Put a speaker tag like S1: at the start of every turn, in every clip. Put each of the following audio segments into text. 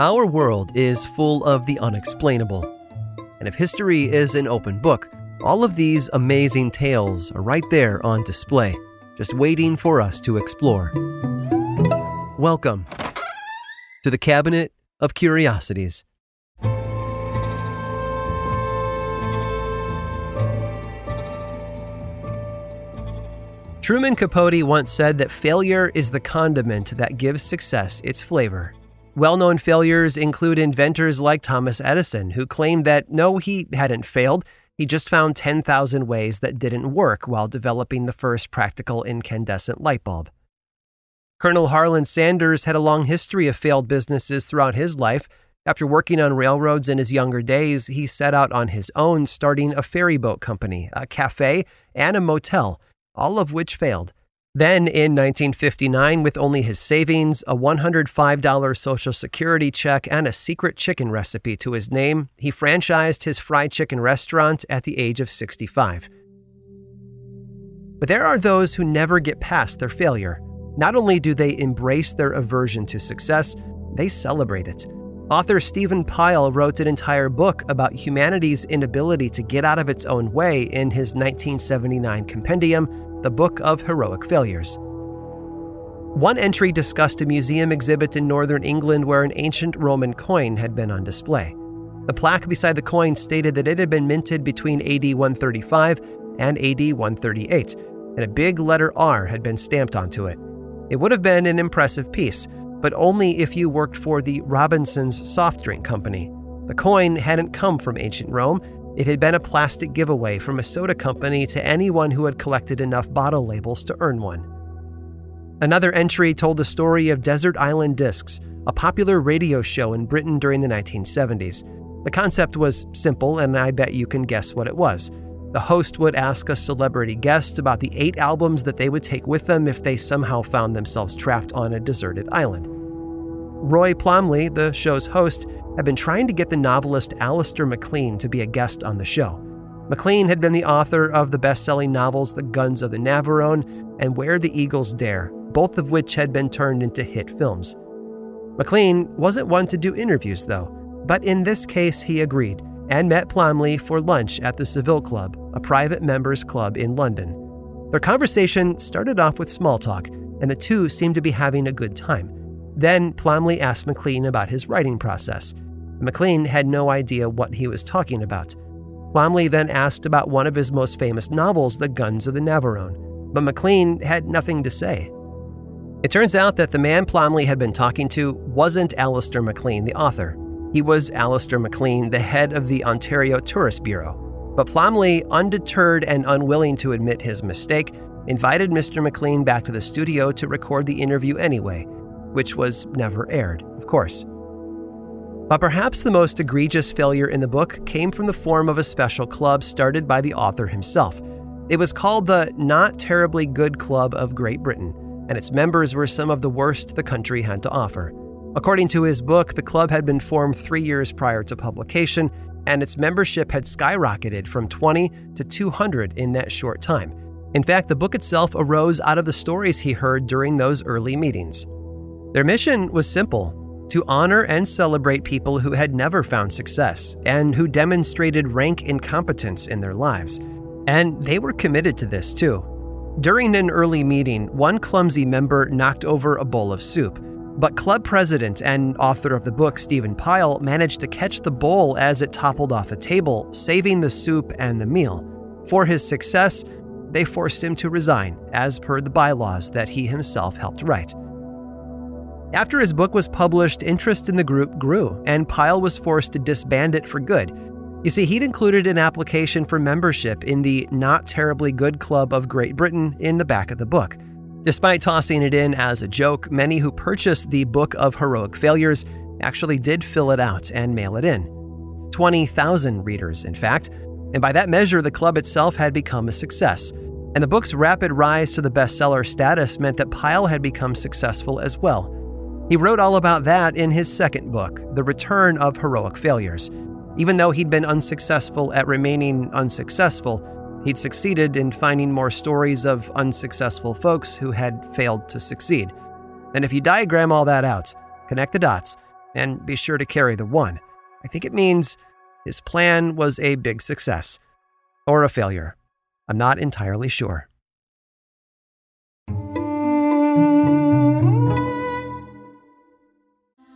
S1: Our world is full of the unexplainable. And if history is an open book, all of these amazing tales are right there on display, just waiting for us to explore. Welcome to the Cabinet of Curiosities. Truman Capote once said that failure is the condiment that gives success its flavor. Well known failures include inventors like Thomas Edison, who claimed that no, he hadn't failed, he just found 10,000 ways that didn't work while developing the first practical incandescent light bulb. Colonel Harlan Sanders had a long history of failed businesses throughout his life. After working on railroads in his younger days, he set out on his own, starting a ferry boat company, a cafe, and a motel, all of which failed. Then, in 1959, with only his savings, a $105 Social Security check, and a secret chicken recipe to his name, he franchised his fried chicken restaurant at the age of 65. But there are those who never get past their failure. Not only do they embrace their aversion to success, they celebrate it. Author Stephen Pile wrote an entire book about humanity's inability to get out of its own way in his 1979 compendium, the Book of Heroic Failures. One entry discussed a museum exhibit in northern England where an ancient Roman coin had been on display. The plaque beside the coin stated that it had been minted between AD 135 and AD 138, and a big letter R had been stamped onto it. It would have been an impressive piece, but only if you worked for the Robinson's soft drink company. The coin hadn't come from ancient Rome, it had been a plastic giveaway from a soda company to anyone who had collected enough bottle labels to earn one. Another entry told the story of Desert Island Discs, a popular radio show in Britain during the 1970s. The concept was simple, and I bet you can guess what it was. The host would ask a celebrity guest about the eight albums that they would take with them if they somehow found themselves trapped on a deserted island. Roy Plomley, the show's host, had been trying to get the novelist Alistair MacLean to be a guest on the show. MacLean had been the author of the best selling novels The Guns of the Navarone and Where the Eagles Dare, both of which had been turned into hit films. MacLean wasn't one to do interviews, though, but in this case he agreed and met Plomley for lunch at the Savile Club, a private members club in London. Their conversation started off with small talk, and the two seemed to be having a good time. Then Plomley asked McLean about his writing process. McLean had no idea what he was talking about. Plomley then asked about one of his most famous novels, The Guns of the Navarone, but McLean had nothing to say. It turns out that the man Plomley had been talking to wasn't Alistair MacLean, the author. He was Alistair McLean, the head of the Ontario Tourist Bureau. But Plomley, undeterred and unwilling to admit his mistake, invited Mr. McLean back to the studio to record the interview anyway, which was never aired, of course. But perhaps the most egregious failure in the book came from the form of a special club started by the author himself. It was called the Not Terribly Good Club of Great Britain, and its members were some of the worst the country had to offer. According to his book, the club had been formed three years prior to publication, and its membership had skyrocketed from 20 to 200 in that short time. In fact, the book itself arose out of the stories he heard during those early meetings. Their mission was simple to honor and celebrate people who had never found success and who demonstrated rank incompetence in their lives. And they were committed to this too. During an early meeting, one clumsy member knocked over a bowl of soup, but club president and author of the book, Stephen Pile, managed to catch the bowl as it toppled off the table, saving the soup and the meal. For his success, they forced him to resign, as per the bylaws that he himself helped write. After his book was published, interest in the group grew, and Pile was forced to disband it for good. You see, he'd included an application for membership in the Not Terribly Good Club of Great Britain in the back of the book. Despite tossing it in as a joke, many who purchased the Book of Heroic Failures actually did fill it out and mail it in. 20,000 readers, in fact, and by that measure, the club itself had become a success. And the book's rapid rise to the bestseller status meant that Pile had become successful as well. He wrote all about that in his second book, The Return of Heroic Failures. Even though he'd been unsuccessful at remaining unsuccessful, he'd succeeded in finding more stories of unsuccessful folks who had failed to succeed. And if you diagram all that out, connect the dots, and be sure to carry the one, I think it means his plan was a big success or a failure. I'm not entirely sure.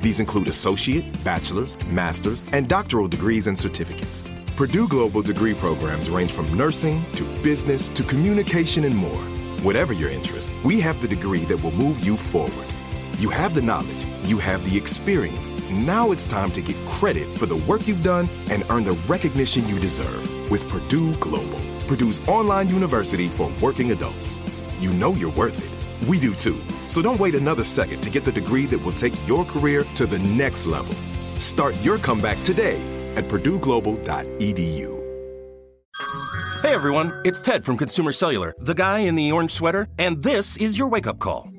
S2: These include associate, bachelor's, master's, and doctoral degrees and certificates. Purdue Global degree programs range from nursing to business to communication and more. Whatever your interest, we have the degree that will move you forward. You have the knowledge, you have the experience. Now it's time to get credit for the work you've done and earn the recognition you deserve with Purdue Global. Purdue's online university for working adults. You know you're worth it. We do too. So don't wait another second to get the degree that will take your career to the next level. Start your comeback today at purdueglobal.edu.
S3: Hey everyone, it's Ted from Consumer Cellular, the guy in the orange sweater, and this is your wake up call.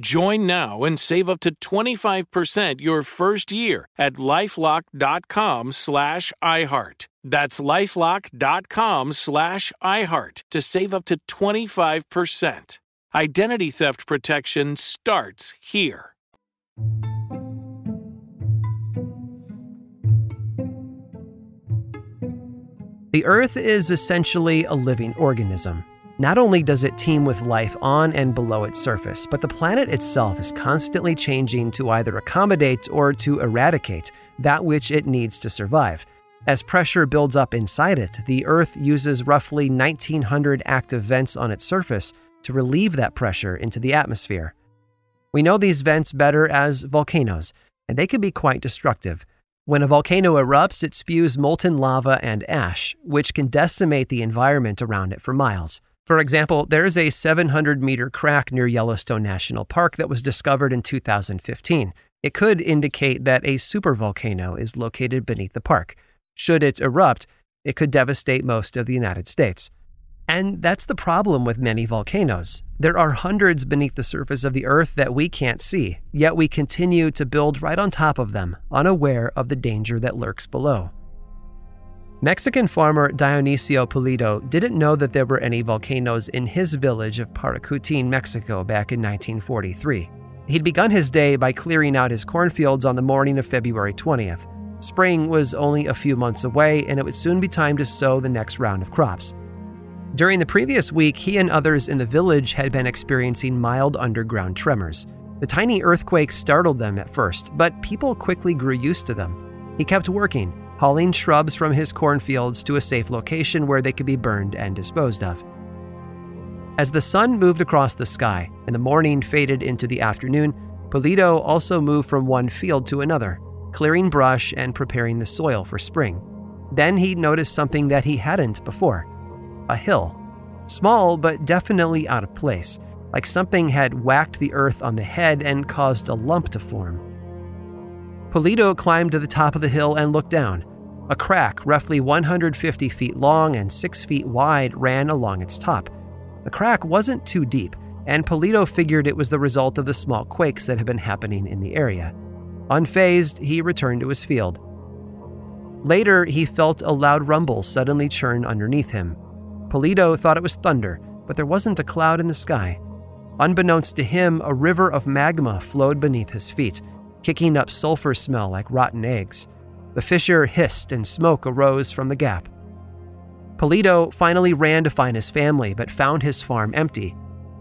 S4: Join now and save up to 25% your first year at lifelock.com slash iHeart. That's lifelock.com slash iHeart to save up to 25%. Identity theft protection starts here.
S1: The Earth is essentially a living organism. Not only does it teem with life on and below its surface, but the planet itself is constantly changing to either accommodate or to eradicate that which it needs to survive. As pressure builds up inside it, the Earth uses roughly 1,900 active vents on its surface to relieve that pressure into the atmosphere. We know these vents better as volcanoes, and they can be quite destructive. When a volcano erupts, it spews molten lava and ash, which can decimate the environment around it for miles. For example, there is a 700 meter crack near Yellowstone National Park that was discovered in 2015. It could indicate that a supervolcano is located beneath the park. Should it erupt, it could devastate most of the United States. And that's the problem with many volcanoes. There are hundreds beneath the surface of the Earth that we can't see, yet we continue to build right on top of them, unaware of the danger that lurks below. Mexican farmer Dionisio Pulido didn't know that there were any volcanoes in his village of Paricutin, Mexico back in 1943. He'd begun his day by clearing out his cornfields on the morning of February 20th. Spring was only a few months away, and it would soon be time to sow the next round of crops. During the previous week, he and others in the village had been experiencing mild underground tremors. The tiny earthquakes startled them at first, but people quickly grew used to them. He kept working, hauling shrubs from his cornfields to a safe location where they could be burned and disposed of. As the sun moved across the sky and the morning faded into the afternoon, Pulido also moved from one field to another, clearing brush and preparing the soil for spring. Then he noticed something that he hadn't before a hill. Small, but definitely out of place, like something had whacked the earth on the head and caused a lump to form. Pulido climbed to the top of the hill and looked down. A crack, roughly 150 feet long and 6 feet wide, ran along its top. The crack wasn't too deep, and Pulido figured it was the result of the small quakes that had been happening in the area. Unfazed, he returned to his field. Later, he felt a loud rumble suddenly churn underneath him. Pulido thought it was thunder, but there wasn't a cloud in the sky. Unbeknownst to him, a river of magma flowed beneath his feet, kicking up sulfur smell like rotten eggs. The fissure hissed and smoke arose from the gap. Pulido finally ran to find his family, but found his farm empty.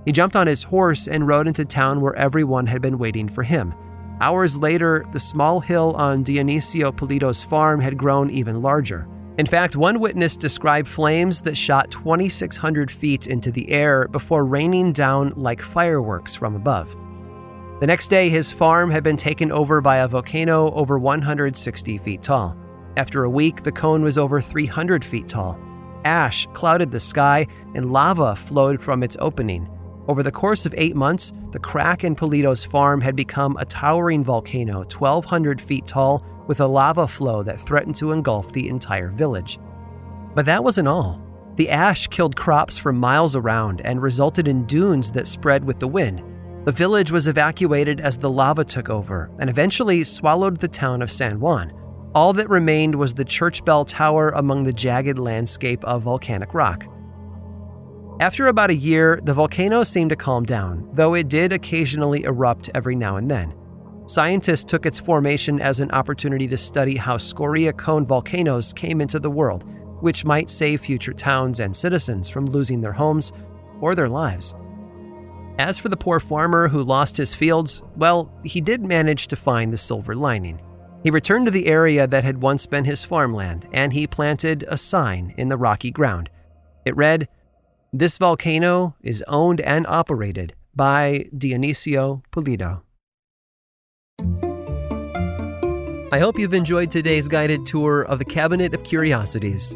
S1: He jumped on his horse and rode into town where everyone had been waiting for him. Hours later, the small hill on Dionisio Pulido's farm had grown even larger. In fact, one witness described flames that shot 2,600 feet into the air before raining down like fireworks from above. The next day, his farm had been taken over by a volcano over 160 feet tall. After a week, the cone was over 300 feet tall. Ash clouded the sky, and lava flowed from its opening. Over the course of eight months, the crack in Pulido's farm had become a towering volcano 1,200 feet tall with a lava flow that threatened to engulf the entire village. But that wasn't all. The ash killed crops for miles around and resulted in dunes that spread with the wind, the village was evacuated as the lava took over and eventually swallowed the town of San Juan. All that remained was the church bell tower among the jagged landscape of volcanic rock. After about a year, the volcano seemed to calm down, though it did occasionally erupt every now and then. Scientists took its formation as an opportunity to study how scoria cone volcanoes came into the world, which might save future towns and citizens from losing their homes or their lives. As for the poor farmer who lost his fields, well, he did manage to find the silver lining. He returned to the area that had once been his farmland and he planted a sign in the rocky ground. It read, This volcano is owned and operated by Dionisio Pulido. I hope you've enjoyed today's guided tour of the Cabinet of Curiosities.